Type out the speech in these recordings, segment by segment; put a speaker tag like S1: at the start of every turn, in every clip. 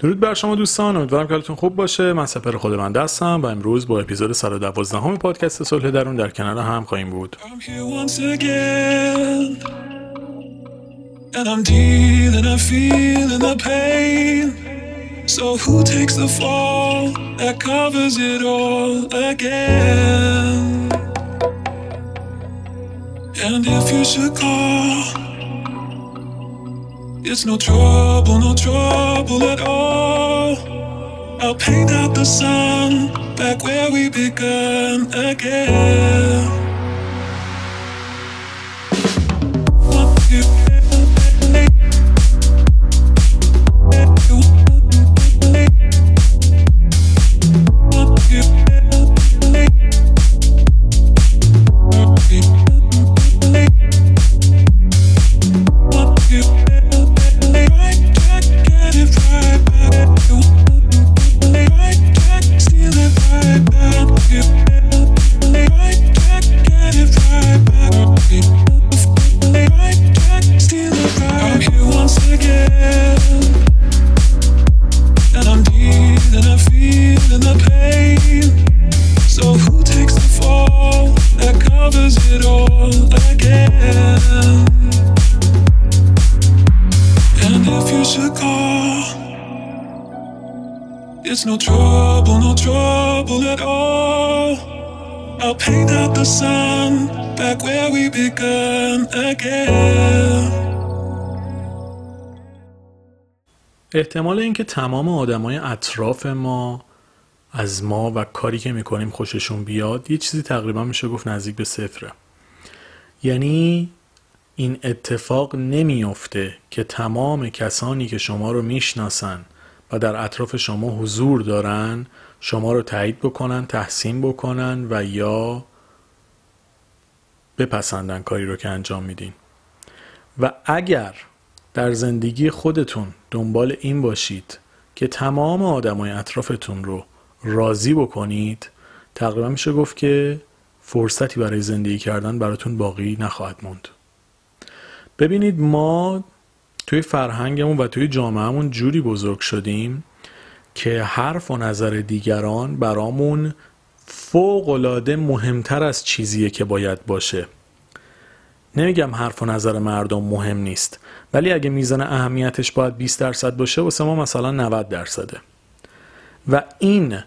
S1: درود بر شما دوستان امیدوارم که حالتون خوب باشه. من سپر خود من دستم و امروز با اپیزود 112 همه پادکست صلح درون در کنار هم خواهیم بود?
S2: And if you should call, it's no trouble, no trouble at all. I'll paint out the sun back where we began again.
S1: احتمال اینکه تمام آدمای اطراف ما از ما و کاری که می‌کنیم خوششون بیاد یه چیزی تقریبا میشه گفت نزدیک به صفره. یعنی این اتفاق نمیافته که تمام کسانی که شما رو می‌شناسن و در اطراف شما حضور دارن شما رو تایید بکنن تحسین بکنن و یا بپسندن کاری رو که انجام میدین. و اگر در زندگی خودتون دنبال این باشید که تمام آدمای اطرافتون رو راضی بکنید. تقریبا میشه گفت که فرصتی برای زندگی کردن براتون باقی نخواهد موند. ببینید ما توی فرهنگمون و توی جامعهمون جوری بزرگ شدیم که حرف و نظر دیگران برامون فوقالعاده مهمتر از چیزیه که باید باشه. نمیگم حرف و نظر مردم مهم نیست ولی اگه میزان اهمیتش باید 20 درصد باشه واسه ما مثلا 90 درصده. و این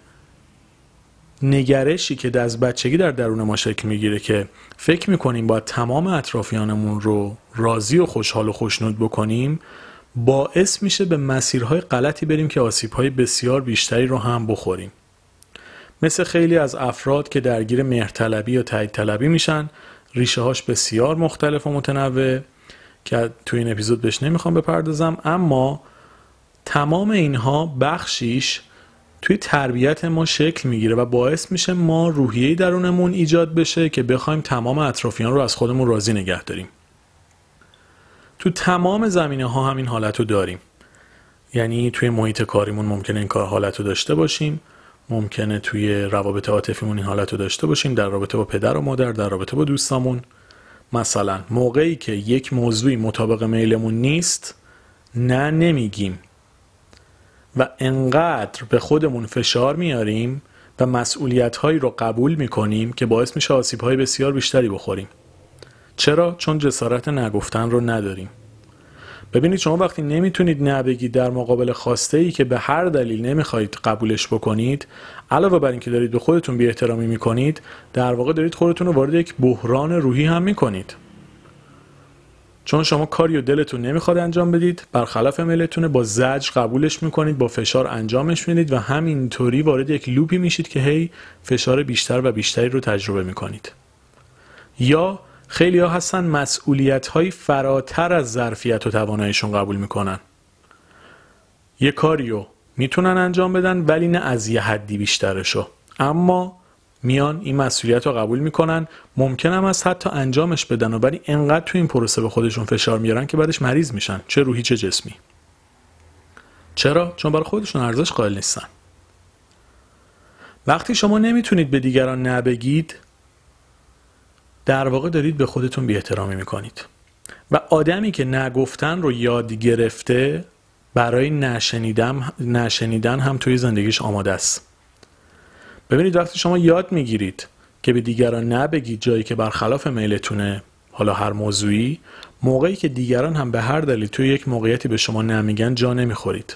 S1: نگرشی که از بچگی در درون ما شکل می‌گیره که فکر می‌کنیم باید تمام اطرافیانمون رو راضی و خوشحال و خوشنود بکنیم باعث میشه به مسیرهای غلطی بریم که آسیبهای بسیار بیشتری رو هم بخوریم. مثل خیلی از افراد که درگیر مهرطلبی یا تایید طلبی میشن ریشه هاش بسیار مختلف و متنوع که توی این اپیزود بهش نمی‌خوام بپردازم اما تمام اینها بخشیش توی تربیت ما شکل می‌گیره و باعث میشه ما روحیه درونمون ایجاد بشه که بخوایم تمام اطرافیان رو از خودمون راضی نگه داریم. تو تمام زمینه ها همین حالت رو داریم. یعنی توی محیط کاریمون ممکنه این کار حالت رو داشته باشیم. ممکنه توی روابط عاطفیمون این حالت رو داشته باشیم در رابطه با پدر و مادر در رابطه با دوستامون. مثلا موقعی که یک موضوعی مطابق میلمون نیست نه نمیگیم. و انقدر به خودمون فشار میاریم و مسئولیت هایی رو قبول می‌کنیم که باعث میشه آسیب های بسیار بیشتری بخوریم. چرا؟ چون جسارت نگفتن رو نداریم. ببینید شما وقتی نمی‌تونید نبگید در مقابل خواسته ای که به هر دلیل نمی‌خواهید قبولش بکنید علاوه بر اینکه دارید به خودتون بی احترامی می‌کنید در واقع دارید خودتون رو وارد یک بحران روحی هم می‌کنید. چون شما کاری و دلتون نمی‌خواد انجام بدید برخلاف میلتونه با زجر قبولش می‌کنید با فشار انجامش می‌دید و همینطوری وارد یک لوپی میشید که هی فشار بیشتر و بیشتری رو تجربه می‌کنید. یا خیلی ها هستن مسئولیت های فراتر از ظرفیت و تواناییشون قبول می‌کنن. یه کاریو می‌تونن انجام بدن ولی نه از یه حدی بیشترشو. اما میان این مسئولیت رو قبول می‌کنن هم از حتی انجامش بدن و ولی انقدر تو این پروسه به خودشون فشار میارن که بعدش مریض میشن چه روحی چه جسمی. چرا؟ چون برای خودشون ارزش قائل نیستن. وقتی شما نمی‌تونید به دیگران نبگید در واقع دارید به خودتون بی احترامی می‌کنید. و آدمی که نگفتن رو یاد گرفته برای نشنیدن, نشنیدن هم توی زندگیش آماده است. ببینید وقتی شما یاد می‌گیرید که به دیگران نبگید جایی که برخلاف میلتونه حالا هر موضوعی موقعی که دیگران هم به هر دلیل توی یک موقعیتی به شما نمیگن جا نمی‌خورید.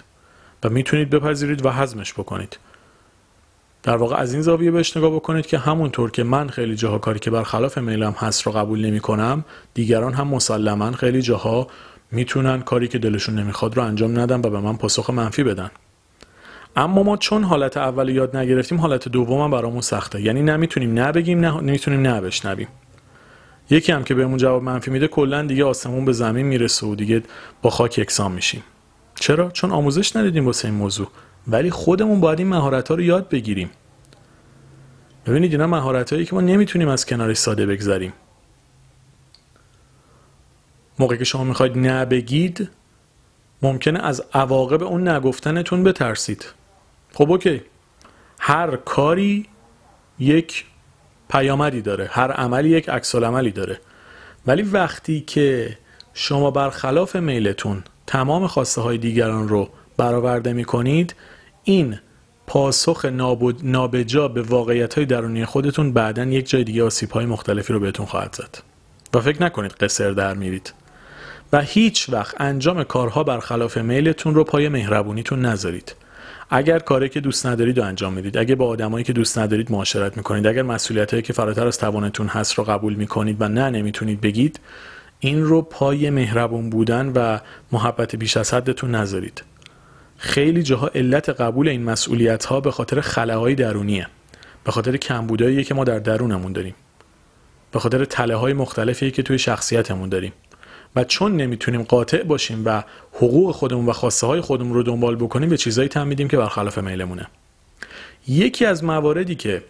S1: و می‌تونید بپذیرید و حزمش بکنید. در واقع از این زاویه بهش نگاه بکنید که همونطور که من خیلی جاها کاری که برخلاف میلم هست رو قبول نمی کنم دیگران هم مسلما خیلی جاها می‌تونن کاری که دلشون نمی‌خواد رو انجام ندن و به من پاسخ منفی بدن. اما ما چون حالت اول یاد نگرفتیم حالت دوم هم برامون سخته. یعنی نمی‌تونیم نبگیم نه نمی‌تونیم نبشنویم یکی هم که بهمون جواب منفی میده کلا دیگه آسمون به زمین می‌رسه و دیگه با خاک یکسان میشیم. چرا؟ چون آموزش ندیدیم واسه این موضوع. ولی خودمون باید این مهارت ها رو یاد بگیریم. ببینید اینا مهارت هایی که ما نمی‌تونیم از کنارش ساده بگذاریم. موقعی که شما می‌خواید نبگید ممکنه از عواقب اون نگفتنتون بترسید. خب اوکی. هر کاری یک پیامدی داره هر عملی یک عکس عملی داره. ولی وقتی که شما برخلاف میلتون تمام خواسته های دیگران رو برآورده می کنید این پاسخ نابجا به واقعیت های درونی خودتون بعدا یک جای دیگه آسیب های مختلفی رو بهتون خواهد زد. و فکر نکنید قصر در میرید. و هیچ وقت انجام کارها برخلاف میلتون رو پای مهربونیتون نذارید. اگر کاری که دوست ندارید رو انجام می‌دید اگر با آدمایی که دوست ندارید معاشرت می‌کنید اگر مسئولیت هایی که فراتر از توانتون هست رو قبول می‌کنید و نه نمی‌تونید بگید این رو پای مهربون بودن و محبت بیش از حدتون نذارید. خیلی جاها علت قبول این مسئولیت ها به خاطر خلاهای درونیه. به خاطر کمبودایی که ما در درونمون داریم. به خاطر تله های مختلفی که توی شخصیتمون داریم. و چون نمی‌تونیم قاطع باشیم و حقوق خودمون و خواسته های خودمون رو دنبال بکنیم به چیزایی تم میدیم که برخلاف میلمونه. یکی از مواردی که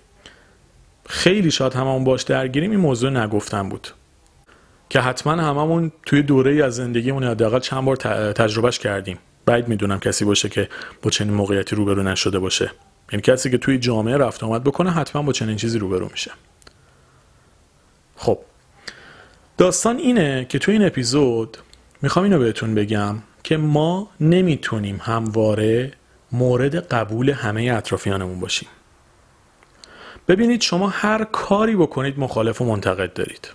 S1: خیلی شاد هممون باش درگیریم این موضوع نگفتن بود. که حتما هممون توی دوره از زندگیمون حداقل چند بار تجربهش کردیم. بعید می‌دونم کسی باشه که با چنین موقعیتی روبرو نشده باشه. یعنی کسی که توی جامعه رفت آمد بکنه حتما با چنین چیزی روبرو میشه. خب داستان اینه که توی این اپیزود می‌خوام اینو بهتون بگم که ما نمی‌تونیم همواره مورد قبول همه اطرافیانمون باشیم. ببینید شما هر کاری بکنید مخالف و منتقد دارید.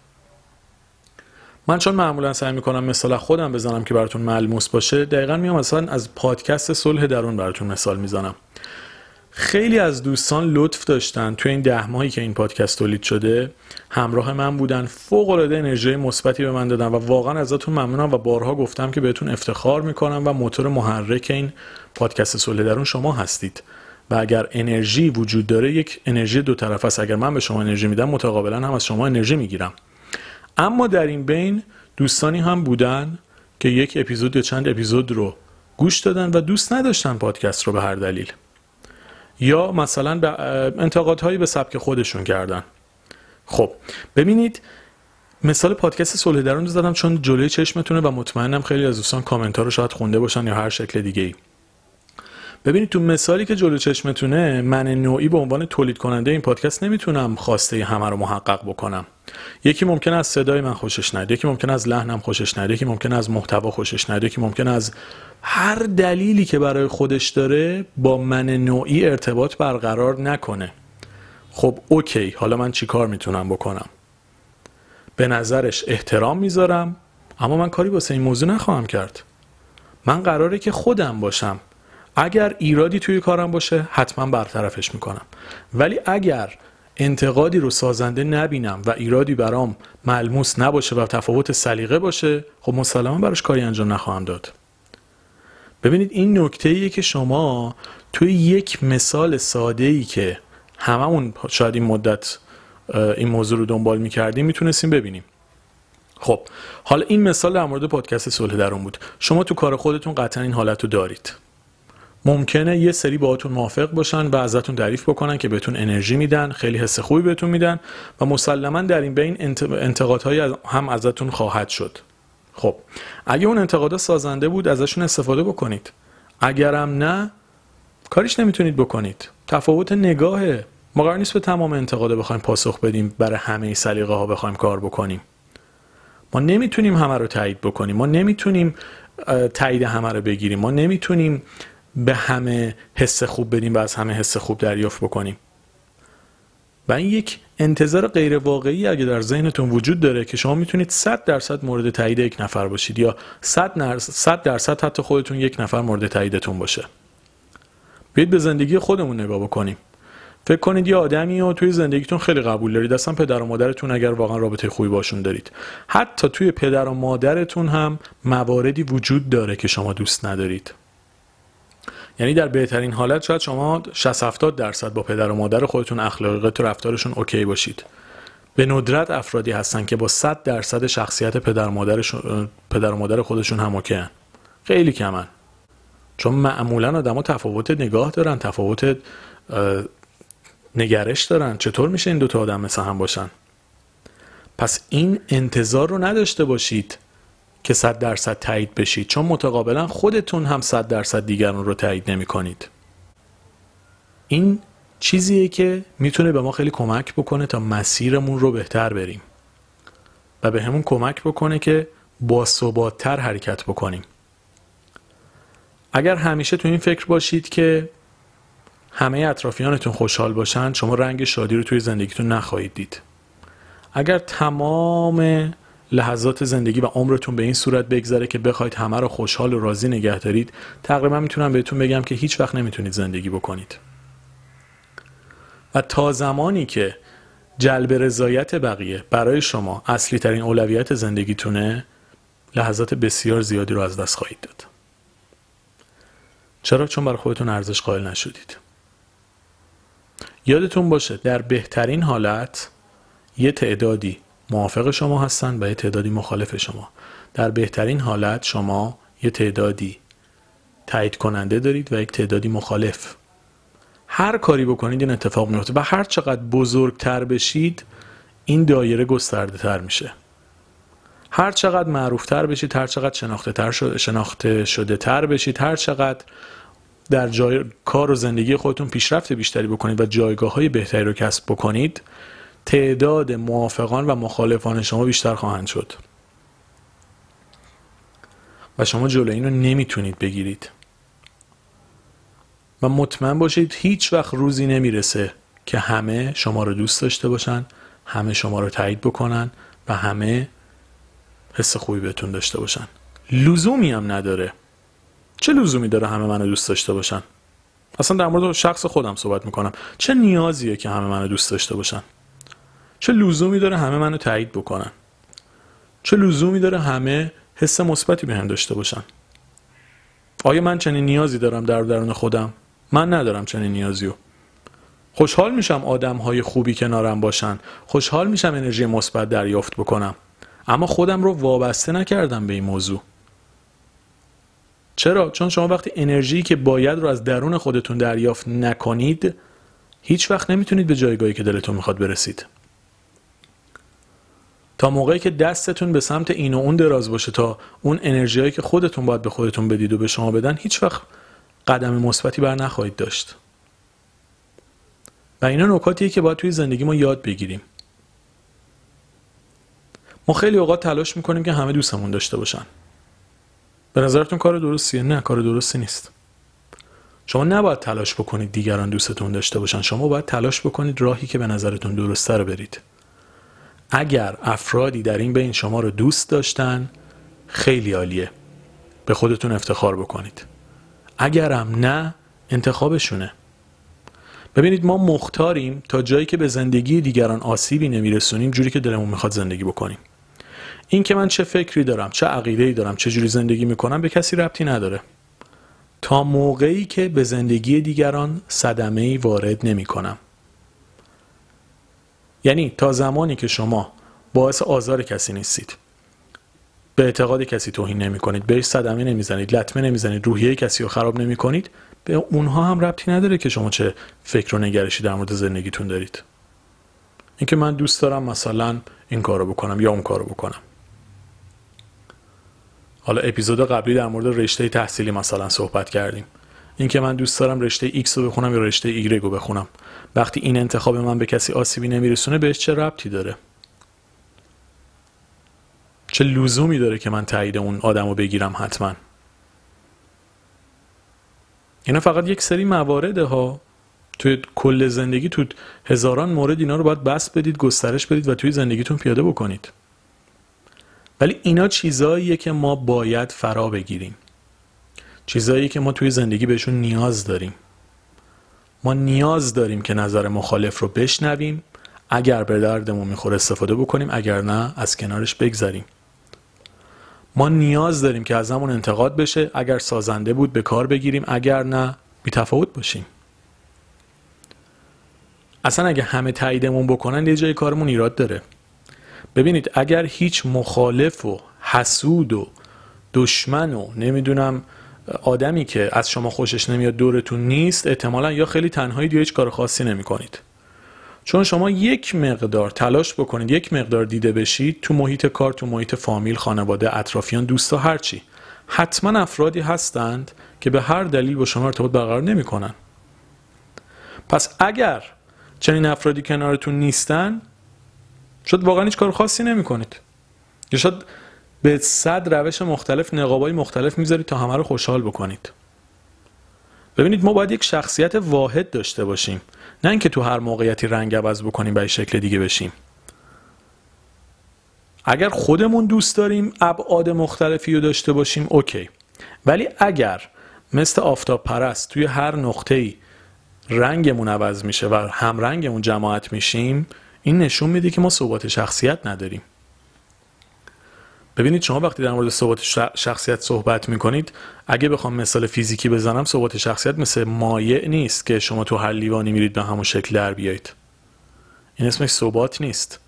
S1: من چون معمولا سعی می‌کنم مثال خودم بزنم که براتون ملموس باشه دقیقا میام مثلا از پادکست صلح درون براتون مثال می‌زنم. خیلی از دوستان لطف داشتن توی این ده ماهی که این پادکست تولید شده همراه من بودن فوق العاده انرژی مثبتی به من دادن و واقعا ازتون ممنونم و بارها گفتم که بهتون افتخار می‌کنم و موتور محرک این پادکست صلح درون شما هستید. و اگر انرژی وجود داره یک انرژی دو طرف است. اگر من به شما انرژی میدم متقابلا هم از شما انرژی می‌گیرم. اما در این بین دوستانی هم بودن که یک اپیزود یا چند اپیزود رو گوش دادن و دوست نداشتن پادکست رو به هر دلیل. یا مثلا به انتقادهایی به سبک خودشون کردن. خب ببینید مثال پادکست صلح درون رو زدم چون جلوی چشمتونه و مطمئنم خیلی از دوستان کامنت رو شاید خونده باشن یا هر شکل دیگه ای ببینید تو مثالی که جلو چشمتونه من نوعی به عنوان تولید کننده این پادکست نمی‌تونم خواسته همه رو محقق بکنم. یکی ممکن از صدای من خوشش نیاد یکی ممکن از لحنم خوشش نیاد یکی ممکن از محتوا خوشش نیاد یکی ممکن از هر دلیلی که برای خودش داره با من نوعی ارتباط برقرار نکنه. خب اوکی حالا من چیکار می‌تونم بکنم؟ به نظرش احترام می‌ذارم اما من کاری واسه این موضوع نخواهم کرد. من قراره که خودم باشم. اگر ایرادی توی کارم باشه حتما برطرفش می‌کنم. ولی اگر انتقادی رو سازنده نبینم و ایرادی برام ملموس نباشه و تفاوت سلیقه باشه خب مسلما براش کاری انجام نخواهم داد. ببینید این نکته ایه که شما توی یک مثال ساده ای که هممون شاید این مدت این موضوع رو دنبال می‌کردیم می‌تونستیم ببینیم. خب حالا این مثال در مورد پادکست صلح درون بود. شما تو کار خودتون قطعا این حالت رو دارید. ممکنه یه سری باهاتون موافق باشن و ازتون تعریف بکنن که بهتون انرژی میدن خیلی حس خوبی بهتون میدن و مسلما در این بین انتقادهایی هم ازتون خواهد شد. خب اگه اون انتقادها سازنده بود ازشون استفاده بکنید. اگرم نه کاریش نمی‌تونید بکنید. تفاوت نگاهه. ما قرار نیست به تمام انتقادا بخوایم پاسخ بدیم برای همه سلیقه ها بخوایم کار بکنیم. ما نمی‌تونیم همه رو تایید بکنیم. ما نمی‌تونیم تایید همه رو بگیریم. ما نمی‌تونیم به همه حس خوب بدیم و از همه حس خوب دریافت بکنیم. و این یک انتظار غیر واقعی اگه در ذهنتون وجود داره که شما می‌تونید 100 درصد مورد تایید یک نفر باشید یا 100 درصد حتی خودتون یک نفر مورد تاییدتون باشه. بیاید به زندگی خودمون نگاه بکنیم. فکر کنید یه آدمی و توی زندگیتون خیلی قبول دارید. اصلا پدر و مادرتون اگر واقعا رابطه خوبی باشون دارید. حتی توی پدر و مادرتون هم مواردی وجود داره که شما دوست ندارید. یعنی در بهترین حالت شاید شما 60 70 درصد با پدر و مادر خودتون اخلاقیات و رفتارشون اوکی باشید. به ندرت افرادی هستن که با 100 درصد شخصیت پدر و مادرشون پدر و مادر خودشون هم اوکی خیلی کمن. چون معمولا آدما تفاوت نگاه دارن تفاوت نگرش دارن. چطور میشه این دوتا آدم مثل هم باشن؟ پس این انتظار رو نداشته باشید. که صد درصد تایید بشید. چون متقابلا خودتون هم صد درصد دیگران رو تایید نمی کنید این چیزیه که می‌تونه به ما خیلی کمک بکنه تا مسیرمون رو بهتر بریم. و به همون کمک بکنه که با تر حرکت بکنیم. اگر همیشه تو این فکر باشید که همه اطرافیانتون خوشحال باشن شما رنگ شادی رو توی زندگیتون نخواهید دید. اگر تمام لحظات زندگی و عمرتون به این صورت بگذره که بخواید همه رو خوشحال و راضی نگه دارید تقریبا می‌تونم بهتون بگم که هیچ وقت نمی‌تونید زندگی بکنید. و تا زمانی که جلب رضایت بقیه برای شما اصلی ترین اولویت زندگیتونه لحظات بسیار زیادی رو از دست خواهید داد. چرا؟ چون برای خودتون ارزش قائل نشدید. یادتون باشه در بهترین حالت یه تعدادی موافق شما هستن و یه تعدادی مخالف شما. در بهترین حالت شما یه تعدادی تایید کننده دارید و یک تعدادی مخالف. هر کاری بکنید این اتفاق میفته و هر چقدر بزرگتر بشید این دایره گسترده تر میشه. هر چقدر معروف تر بشید هر چقدر شناخته, تر شد، شناخته شده تر بشید هر چقدر در جای کار و زندگی خودتون پیشرفت بیشتری بکنید و جایگاه های بهتری رو کسب بکنید تعداد موافقان و مخالفان شما بیشتر خواهند شد. و شما جلوی این رو نمی‌تونید بگیرید. و مطمئن باشید هیچ وقت روزی نمی‌رسه که همه شما رو دوست داشته باشن همه شما رو تایید بکنن و همه حس خوبی بهتون داشته باشن. لزومی هم نداره. چه لزومی داره همه منو دوست داشته باشن؟ اصلا در مورد شخص خودم صحبت می‌کنم. چه نیازیه که همه منو دوست داشته باشن؟ چه لزومی داره همه منو تایید بکنن؟ چه لزومی داره همه حس مثبتی به هم داشته باشن؟ آیا من چنین نیازی دارم در درون خودم؟ من ندارم چنین نیازیو. خوشحال میشم آدم های خوبی کنارم باشن. خوشحال میشم انرژی مثبت دریافت بکنم. اما خودم رو وابسته نکردم به این موضوع. چرا؟ چون شما وقتی انرژی که باید رو از درون خودتون دریافت نکنید هیچ وقت نمی‌تونید به جایگاهی که دلتون می‌خواد برسید. تا موقعی که دستتون به سمت این و اون دراز باشه تا اون انرژیایی که خودتون باید به خودتون بدید و به شما بدن هیچ وقت قدم مثبتی بر نخواهید داشت. و اینا نکاتیه که باید توی زندگی ما یاد بگیریم. ما خیلی اوقات تلاش می‌کنیم که همه دوستمون داشته باشن. به نظرتون کار درستیه؟ نه کار درستی نیست. شما نباید تلاش بکنید دیگران دوستتون داشته باشن. شما باید تلاش بکنید راهی که به نظرتون درسته رو برید. اگر افرادی در این بین شما رو دوست داشتن خیلی عالیه. به خودتون افتخار بکنید. اگرم نه انتخابشونه. ببینید ما مختاریم تا جایی که به زندگی دیگران آسیبی نمیرسونیم جوری که دلمون می‌خواد زندگی بکنیم. این که من چه فکری دارم چه عقیده دارم چه جوری زندگی می‌کنم به کسی ربطی نداره. تا موقعی که به زندگی دیگران صدمه ای وارد نمی کنم یعنی تا زمانی که شما باعث آزار کسی نیستید. به اعتقاد کسی توهین نمی کنید بهش صدمه نمی‌زنید لطمه نمی‌زنید روحیه کسی رو خراب نمی کنید به اونها هم ربطی نداره که شما چه فکر و نگرشی در مورد زندگیتون دارید. اینکه من دوست دارم مثلا این کارو بکنم یا اون کارو بکنم. حالا اپیزود قبلی در مورد رشته تحصیلی مثلا صحبت کردیم. اینکه من دوست دارم رشته X رو بخونم یا رشته Y رو بخونم. وقتی این انتخاب من به کسی آسیبی نمیرسونه بهش چه ربطی داره؟ چه لزومی داره که من تایید اون آدم رو بگیرم حتما؟ اینا فقط یک سری موارده ها توی کل زندگی تو هزاران مورد اینا رو باید بس بدید گسترش بدید و توی زندگیتون پیاده بکنید. ولی اینا چیزاییه که ما باید فرا بگیریم. چیزایی که ما توی زندگی بهشون نیاز داریم. ما نیاز داریم که نظر مخالف رو بشنویم. اگر به دردمون می‌خوره استفاده بکنیم اگر نه از کنارش بگذاریم ما نیاز داریم که از همون انتقاد بشه. اگر سازنده بود به کار بگیریم. اگر نه بی تفاوت باشیم. اصلا اگه همه تاییدمون بکنن یه جای کارمون ایراد داره. ببینید اگر هیچ مخالف و حسود و دشمن و نمی‌دونم آدمی که از شما خوشش نمیاد دورتون نیست احتمالا یا خیلی تنهایی یا هیچ کار خاصی نمی کنید چون شما یک مقدار تلاش بکنید یک مقدار دیده بشید تو محیط کار تو محیط فامیل خانواده اطرافیان دوستا هرچی حتما افرادی هستند که به هر دلیل با شما ارتباط برقرار نمی‌کنن. پس اگر چنین افرادی کنارتون نیستن شاید واقعا هیچ کار خاصی نمی کنید یا شاید به صد روش مختلف نقابای مختلف می‌ذارید تا همه رو خوشحال بکنید. ببینید ما باید یک شخصیت واحد داشته باشیم. نه اینکه تو هر موقعیتی رنگ عوض بکنیم و شکل دیگه بشیم. اگر خودمون دوست داریم ابعاد مختلفی رو داشته باشیم اوکی. ولی اگر مثل آفتاب پرست توی هر نقطه ای رنگمون عوض میشه و هم رنگمون جماعت میشیم این نشون میده که ما ثبات شخصیت نداریم. ببینید شما وقتی در مورد ثبات شخصیت صحبت می‌کنید اگه بخوام مثال فیزیکی بزنم ثبات شخصیت مثل مایع نیست که شما تو هر لیوانی میرید به همون شکل در بیایید. این اسمش ثبات نیست.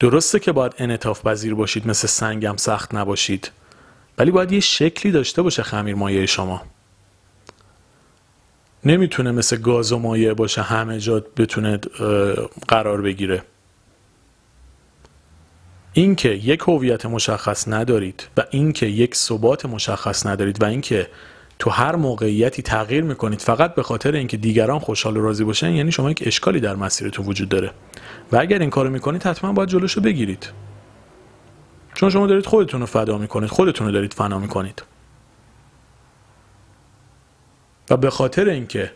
S1: درسته که باید انعطاف پذیر باشید مثل سنگم سخت نباشید ولی باید یه شکلی داشته باشه خمیر مایع شما. نمی‌تونه مثل گاز و مایع باشه همه جا بتونه قرار بگیره. اینکه یک هویت مشخص ندارید و اینکه یک ثبات مشخص ندارید و اینکه تو هر موقعیتی تغییر می‌کنید فقط به خاطر اینکه دیگران خوشحال و راضی باشن یعنی شما یک اشکالی در مسیرتون وجود داره. و اگر این کارو می‌کنید حتما باید جلوشو بگیرید. چون شما دارید خودتون رو فدا می‌کنید خودتون رو دارید فنا می‌کنید. و به خاطر اینکه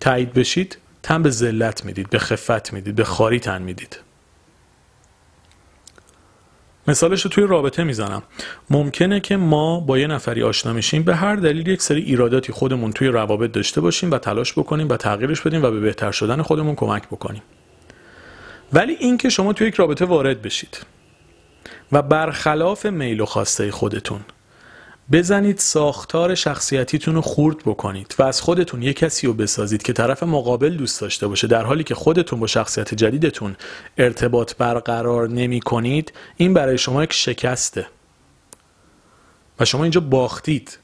S1: تایید بشید تن به ذلت می‌دید به خفت می‌دید به خاری تن می‌دید. مثالش رو توی رابطه می‌زنم. ممکنه که ما با یه نفری آشنا میشیم به هر دلیل یک سری ایراداتی خودمون توی روابط داشته باشیم و تلاش بکنیم و تغییرش بدیم و به بهتر شدن خودمون کمک بکنیم. ولی اینکه شما توی یک رابطه وارد بشید و برخلاف میل و خواسته خودتون بزنید ساختار شخصیتیتون رو خورد بکنید و از خودتون یه کسی رو بسازید که طرف مقابل دوست داشته باشه در حالی که خودتون با شخصیت جدیدتون ارتباط برقرار نمی کنید این برای شما یک شکسته. و شما اینجا باختید.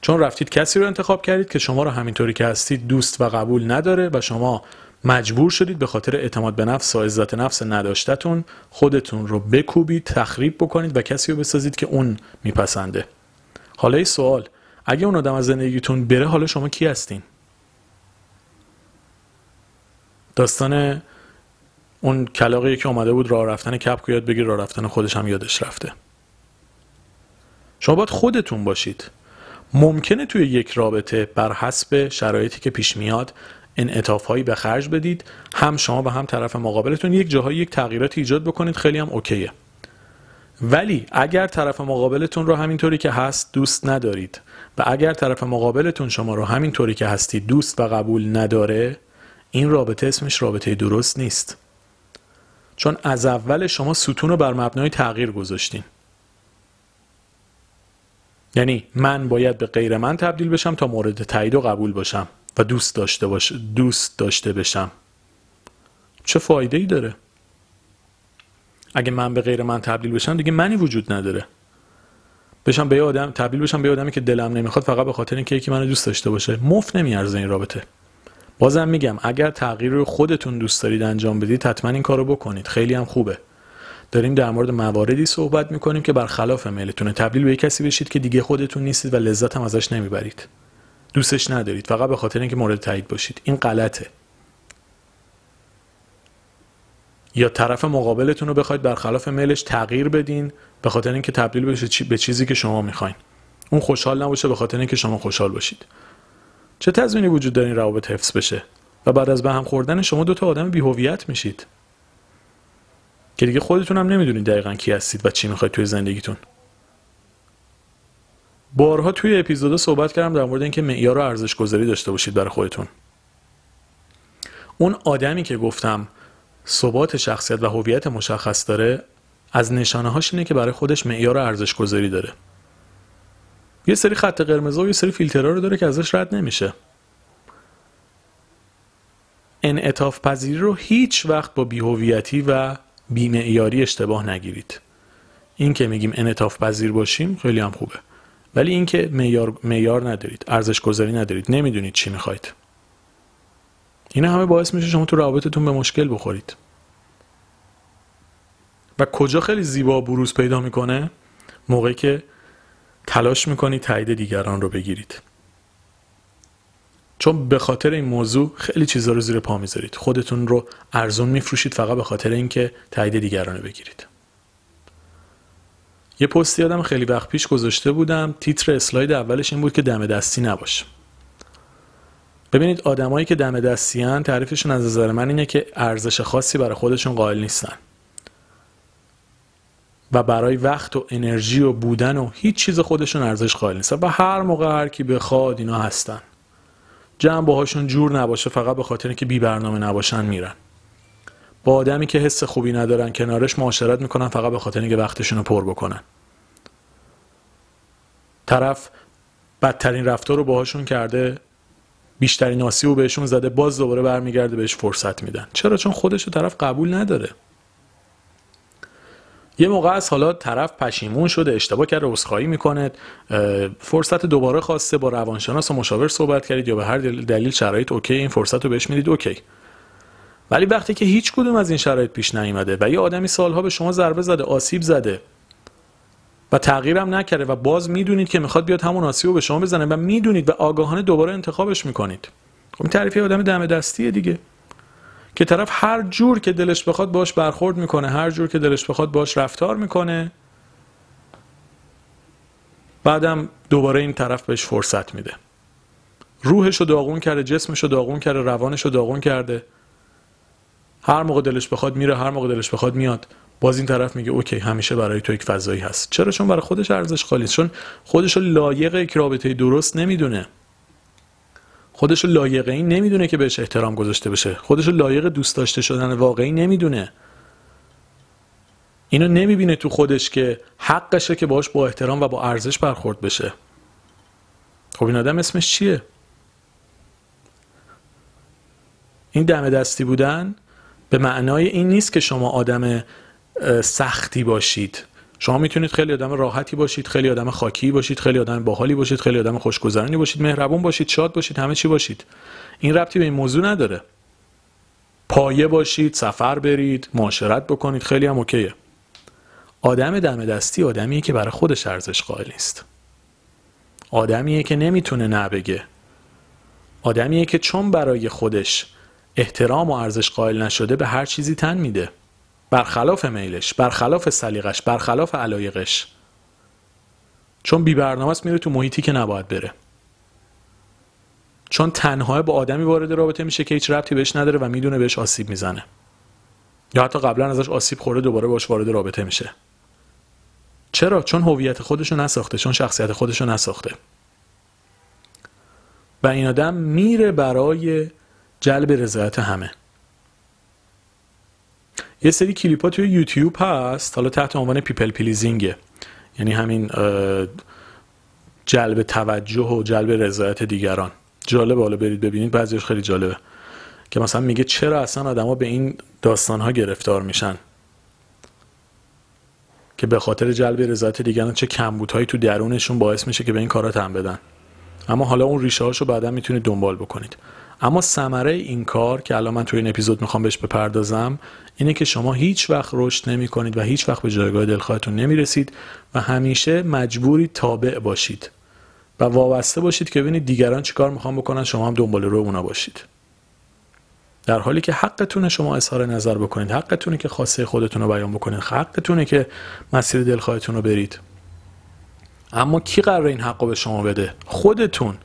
S1: چون رفتید کسی رو انتخاب کردید که شما رو همینطوری که هستید دوست و قبول نداره و شما مجبور شدید به خاطر اعتماد به نفس و عزت نفس نداشتتون خودتون رو بکوبید تخریب بکنید و کسی رو بسازید که اون میپسنده. حالا این سوال اگه اون آدم از زندگیتون بره حالا شما کی هستین؟ داستان اون کلاقی که اومده بود راه رفتن کپکو یاد بگیر راه رفتن خودش هم یادش رفته. شما باید خودتون باشید. ممکنه توی یک رابطه بر حسب شرایطی که پیش میاد انعطاف هایی به خرج بدید. هم شما و هم طرف مقابلتون یک جاهایی یک تغییرات ایجاد بکنید. خیلی هم اوکیه. ولی اگر طرف مقابلتون رو همینطوری که هست دوست ندارید و اگر طرف مقابلتون شما رو همینطوری که هستید دوست و قبول نداره این رابطه اسمش رابطه درست نیست. چون از اول شما ستون رو بر مبنای تغییر گذاشتین. یعنی من باید به غیر من تبدیل بشم تا مورد تایید و قبول باشم. و دوست داشته باش دوست داشته بشم. چه فایده ای داره؟ اگه من به غیر من تبدیل بشم دیگه منی وجود نداره. بشم به آدم تبدیل بشم به آدمی که دلم نمی‌خواد فقط به خاطر اینکه یکی منو دوست داشته باشه. مفت نمیارزه این رابطه. بازم میگم اگر تغییر رو خودتون دوست دارید انجام بدید حتما این کارو بکنید. خیلی هم خوبه. داریم در مورد مواردی صحبت می‌کنیم که برخلاف میلتونه تبدیل به کسی بشید که دیگه خودتون نیستید و لذت هم ازش نمی‌برید. دوستش ندارید. فقط به خاطر اینکه مورد تایید باشید. این غلطه. یا طرف مقابلتون رو بخواید برخلاف میلش تغییر بدین به خاطر اینکه تبدیل بشه به چیزی که شما می‌خواین. اون خوشحال نباشه به خاطر اینکه شما خوشحال باشید. چه تضمینی وجود داره این روابط حفظ بشه؟ و بعد از به هم خوردن شما دو تا آدم بیهویت میشید. که دیگه خودتون هم نمی‌دونید دقیقا کی هستید و چی می‌خواید توی زندگیتون. بارها توی اپیزودا صحبت کردم در مورد اینکه معیار ارزش گذاری داشته باشید برای خودتون. اون آدمی که گفتم ثبات شخصیت و هویت مشخص داره از نشانه هاش اینه که برای خودش معیار ارزش گذاری داره. یه سری خط قرمز و یه سری فیلترها رو داره که ازش رد نمیشه. انعطاف پذیری رو هیچ وقت با بیهویتی و بیمعیاری اشتباه نگیرید. این که میگیم انعطاف پذیر باشیم خیلی هم خوبه. ولی اینکه معیار معیار ندارید ارزش گذاری ندارید نمی‌دونید چی می‌خواید. این همه باعث میشه شما تو روابطتون به مشکل بخورید. و کجا خیلی زیبا بروز پیدا می‌کنه؟ موقعی که تلاش می‌کنید تایید دیگران رو بگیرید. چون به خاطر این موضوع خیلی چیزا رو زیر پا می‌ذارید. خودتون رو ارزون میفروشید فقط به خاطر اینکه تایید دیگران رو بگیرید. یه پستی آدم خیلی وقت پیش گذاشته بودم. تیتر اسلاید اولش این بود که دم دستی نباش ببینید آدمایی که دم دستی تعریفشون از نظر من اینه که ارزش خاصی برای خودشون قائل نیستن. و برای وقت و انرژی و بودن و هیچ چیز خودشون ارزش قائل نیستن و هر موقع هر کی بخواد اینا هستن. جمع باهاشون جور نباشه فقط به خاطر اینکه بی برنامه نباشن میرن. با آدمی که حس خوبی ندارن کنارش معاشرت می‌کنن فقط به خاطر اینکه وقتشون رو پر بکنن. طرف بدترین رفتار رو باهاشون کرده بیشترین آسیب رو بهشون زده باز دوباره برمیگرده بهش فرصت میدن. چرا؟ چون خودش رو طرف قبول نداره. یه موقع از حالا طرف پشیمون شده اشتباه کرده عذرخواهی می‌کنه فرصت دوباره خواسته با روانشناس و مشاور صحبت کردید یا به هر دلیل شرایط اوکی این فرصت رو بهش می‌دید اوکی. ولی وقتی که هیچ کدوم از این شرایط پیش نیومده و یه آدمی سالها به شما ضربه زده آسیب زده و تغییرم نکرده و باز می‌دونید که می‌خواد بیاد همون آسیب رو به شما بزنه و می‌دونید و آگاهانه دوباره انتخابش می‌کنید. خب این تعریفی آدم دم دستیه دیگه. که طرف هر جور که دلش بخواد باش برخورد می‌کنه هر جور که دلش بخواد باش رفتار می‌کنه بعدم دوباره این طرف بهش فرصت میده. روحش رو داغون کرده جسمش رو داغون کرده روانش رو داغون کرده. هر موقع دلش بخواد میره هر موقع دلش بخواد میاد. باز این طرف میگه اوکی همیشه برای تو یک فضایی هست. چرا؟ چون برای خودش ارزش خالی چون خودش رو لایق یک رابطه درست نمی‌دونه. خودش لایق این نمی‌دونه که بهش احترام گذاشته بشه. خودش لایق دوست داشته شدن واقعی نمی‌دونه. اینو نمی‌بینه تو خودش که حقشه که باش با احترام و با ارزش برخورد بشه. خب این آدم اسمش چیه؟ این دم دستی بودن به معنای این نیست که شما آدم سختی باشید. شما می‌تونید خیلی آدم راحتی باشید خیلی آدم خاکی باشید خیلی آدم باحالی باشید خیلی آدم خوشگذرانی باشید مهربون باشید شاد باشید همه چی باشید. این ربطی به این موضوع نداره. پایه باشید سفر برید معاشرت بکنید خیلی هم اوکیه. آدم دم دستی آدمیه که برای خودش ارزش قائل نیست. آدمیه که نمی‌تونه نبگه آدمیه که چون برای خودش احترام و ارزش قائل نشده به هر چیزی تن میده. برخلاف میلش برخلاف سلیقش برخلاف علایقش. چون بی برنامه است میره تو محیطی که نباید بره. چون تنها با آدمی وارد رابطه میشه که هیچ ربطی بهش نداره و می‌دونه بهش آسیب می‌زنه. یا حتی قبلا ازش آسیب خورده دوباره باش وارد رابطه میشه. چرا؟ چون هویت خودشو نساخته چون شخصیت خودشو نساخته. و این آدم میره برای جلب رضایت همه. یه سری کلیپ ها توی یوتیوب هست حالا تحت عنوان people pleasing ه یعنی همین جلب توجه و جلب رضایت دیگران. جالبه حالا برید ببینید بعضیش خیلی جالبه. که مثلا میگه چرا اصلا آدما به این داستان ها گرفتار میشن؟ که به خاطر جلب رضایت دیگران چه کمبودهایی تو درونشون باعث میشه که به این کارا تن بدن. اما حالا اون ریشه هاشو بعدا می‌تونید دنبال بکنید. اما ثمره این کار که الان من توی این اپیزود می‌خوام بهش بپردازم اینه که شما هیچ وقت رشد نمی کنید و هیچ وقت به جایگاه دلخواهتون نمی رسید و همیشه مجبوری تابع باشید. و وابسته باشید که ببینید دیگران چیکار می‌خوان بکنن شما هم دنبال رو اونا باشید. در حالی که حقتونه شما اظهار نظر بکنید حقتونه که خواسته خودتون رو بیان بکنید حقتونه که مسیر دلخواهتون رو برید. اما کی قرار این حق به شما بده؟ خودتون.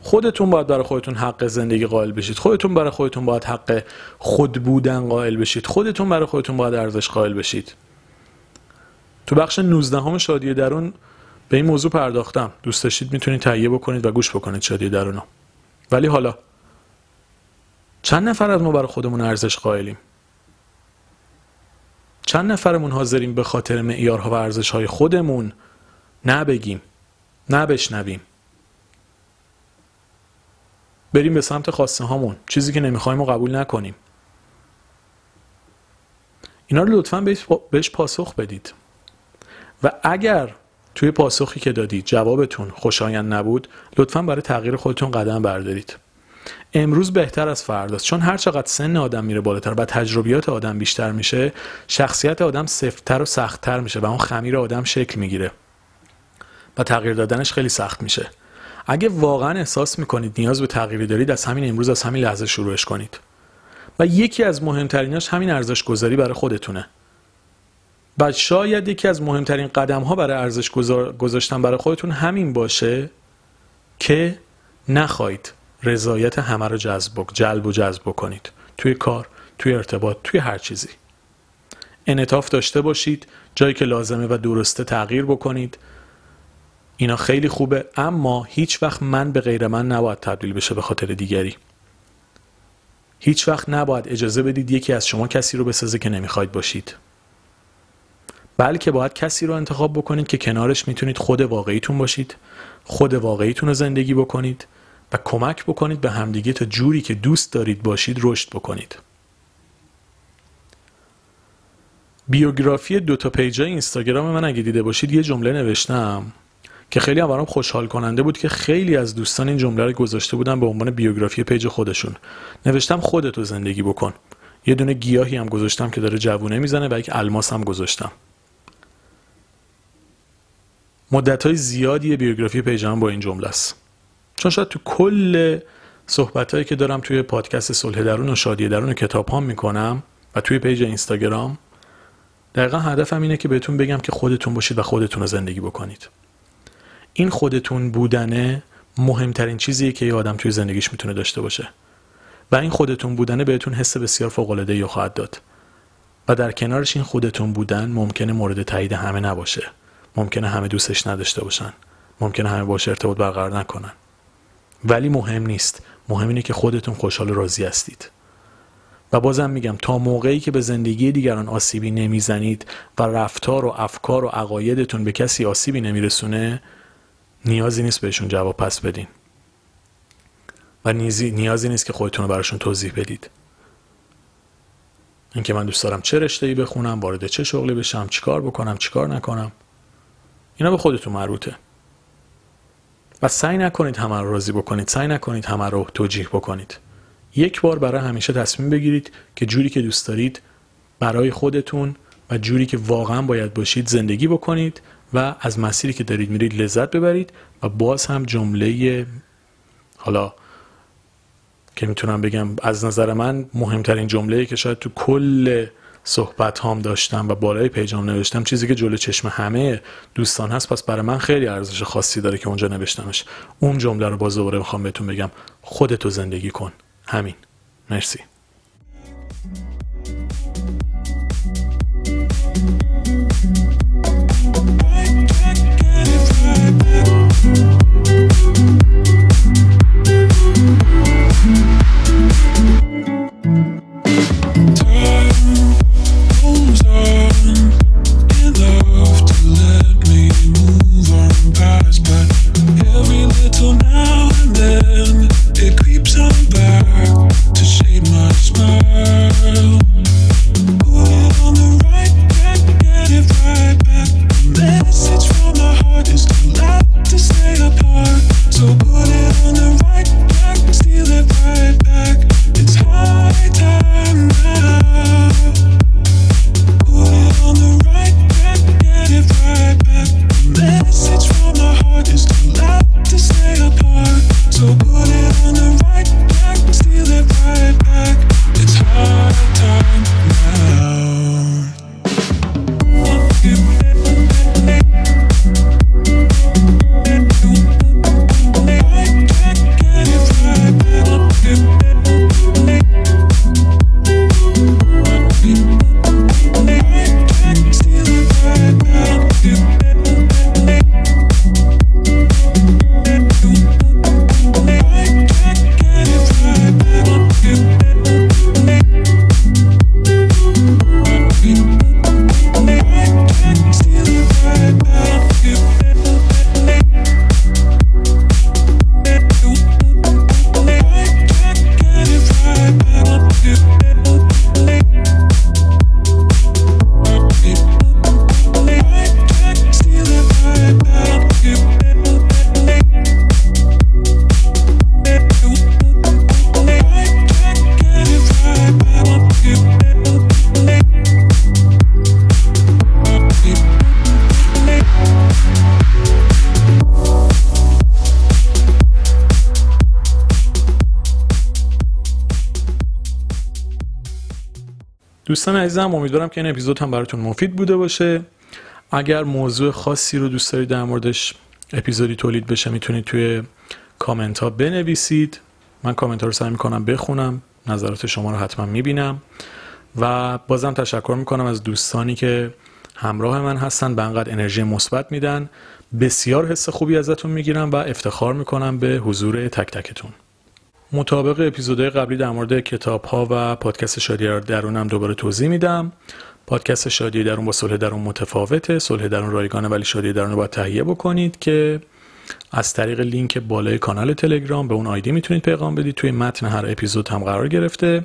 S1: خودتون باید برای خودتون حق زندگی قائل بشید. خودتون برای خودتون باید حق خود بودن قائل بشید. خودتون برای خودتون باید ارزش قائل بشید. تو بخش 19 همه شادی درون به این موضوع پرداختم. دوست داشتید می‌تونید تهیه بکنید و گوش بکنید شادی درونو. ولی حالا چند نفر از ما برای خودمون ارزش قائلیم؟ چند نفرمون حاضریم به خاطر معیارها و ارزشهای خودمون نه بگیم نه بشنویم. بریم به سمت خواسته هامون. چیزی که نمی‌خوایم و قبول نکنیم. اینا رو لطفا بهش پاسخ بدید. و اگر توی پاسخی که دادید جوابتون خوشایند نبود لطفا برای تغییر خودتون قدم بردارید. امروز بهتر از فرداست. چون هر چقدر سن آدم میره بالاتر و تجربیات آدم بیشتر میشه شخصیت آدم سفتتر و سختتر میشه و اون خمیر آدم شکل می‌گیره. و تغییر دادنش خیلی سخت میشه. اگه واقعا احساس می‌کنید نیاز به تغییری دارید از همین امروز از همین لحظه شروعش کنید. و یکی از مهمتریناش همین ارزش گذاری برای خودتونه. و شاید یکی از مهمترین قدم ها برای ارزش گذاشتن برای خودتون همین باشه که نخواهید رضایت همه رو جذب جلب و جذب کنید توی کار توی ارتباط توی هر چیزی. انعطاف داشته باشید جایی که لازمه و درسته تغییر بکنید. اینا خیلی خوبه اما هیچ وقت من به غیر من نباید تبدیل بشه به خاطر دیگری. هیچ وقت نباید اجازه بدید یکی از شما کسی رو بسازه که نمی‌خواید باشید. بلکه باید کسی رو انتخاب بکنید که کنارش می‌تونید خود واقعیتون باشید خود واقعیتون رو زندگی بکنید و کمک بکنید به همدیگه تا جوری که دوست دارید باشید رشد بکنید. بیوگرافی دو تا پیجای اینستاگرام من اگه دیده باشید یه جمله نوشتم. که خیلی هم برام خوشحال کننده بود که خیلی از دوستان این جمله رو گذاشته بودن به عنوان بیوگرافی پیج خودشون. نوشتم خودتو زندگی بکن. یه دونه گیاهی هم گذاشتم که داره جوونه می‌زنه و یک الماس هم گذاشتم. مدت های زیادی بیوگرافی page م با این جمله است. چون شاید تو کل صحبت هایی که دارم توی پادکست صلح درون و شادی درون و کتاب ها می‌کنم و توی page اینستاگرام دقیقا هدفم اینه که بهتون بگم که خودتون باشید و خودتون رو زندگی بکنید. این خودتون بودنه مهمترین چیزیه که یه آدم توی زندگیش می‌تونه داشته باشه. و این خودتون بودنه بهتون حس بسیار فوق العاده خواهد داد. و در کنارش این خودتون بودن ممکنه مورد تایید همه نباشه. ممکنه همه دوستش نداشته باشن. ممکنه همه باش ارتباط برقرار نکنن. ولی مهم نیست. مهم اینه که خودتون خوشحال و راضی هستید. و بازم میگم تا موقعی که به زندگی دیگران آسیبی نمی‌زنید و رفتار و افکار و عقایدتون به کسی آسیبی نمیرسونه نیازی نیست بهشون جواب پس بدین. و نیازی نیست که خودتون رو براشون توضیح بدید. اینکه من دوست دارم چه رشته ای بخونم وارد چه شغلی بشم چیکار بکنم چیکار نکنم. اینا به خودتون مربوطه. و سعی نکنید همه رو راضی بکنید سعی نکنید همه رو توجیه بکنید. یک بار برای همیشه تصمیم بگیرید که جوری که دوست دارید برای خودتون و جوری که واقعا باید باشید زندگی بکنید و از مسیری که دارید میرید لذت ببرید و باز هم جمله حالا که می‌تونم بگم از نظر من مهمترین جمله که شاید تو کل صحبت هام داشتم و بالای پیجام نوشتم چیزی که جلو چشم همه دوستان هست پس برای من خیلی ارزش خاصی داره که اونجا نوشتمش. اون جمله رو باز دوباره می‌خوام بهتون بگم. خودتو زندگی کن. همین. مرسی. دوستان عزیزم امیدوارم که این اپیزود هم براتون مفید بوده باشه. اگر موضوع خاصی رو دوست دارید در موردش اپیزودی تولید بشه می‌تونید توی کامنت ها بنویسید. من کامنت ها رو سعی می‌کنم بخونم نظرات شما رو حتما می‌بینم. و بازم تشکر می‌کنم از دوستانی که همراه من هستن به انقدر انرژی مثبت میدن. بسیار حس خوبی ازتون می‌گیرم و افتخار می‌کنم به حضور تک تکتون. مطابق اپیزودهای قبلی در مورد کتاب ها و پادکست شادی درونم دوباره توضیح میدم. پادکست شادی درون با صلح درون متفاوته. صلح درون رایگانه ولی شادی درون رو باید تهیه بکنید که از طریق لینک بالای کانال تلگرام به اون آیدی می‌تونید پیغام بدید. توی متن هر اپیزود هم قرار گرفته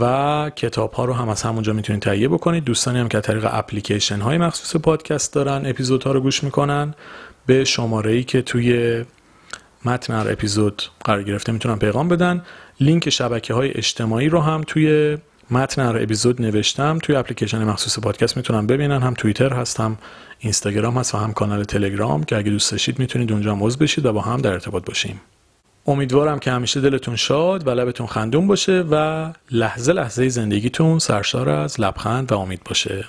S1: و کتاب ها رو هم از همونجا می‌تونید تهیه بکنید. دوستانی هم که از طریق اپلیکیشن های مخصوص پادکست دارن اپیزود ها رو گوش می‌کنن. به شماره ای که توی متن هر اپیزود قرار گرفته می‌تونن پیغام بدن. لینک شبکه های اجتماعی رو هم توی متن هر اپیزود نوشتم. توی اپلیکیشن مخصوص پادکست می‌تونن ببینن. هم توییتر هست هم اینستاگرام هست و هم کانال تلگرام که اگه دوست داشتید می‌تونید اونجا موز بشید و با هم در ارتباط باشیم. امیدوارم که همیشه دلتون شاد و لبتون خندون باشه و لحظه لحظه زندگیتون سرشار از لبخند و امید باشه.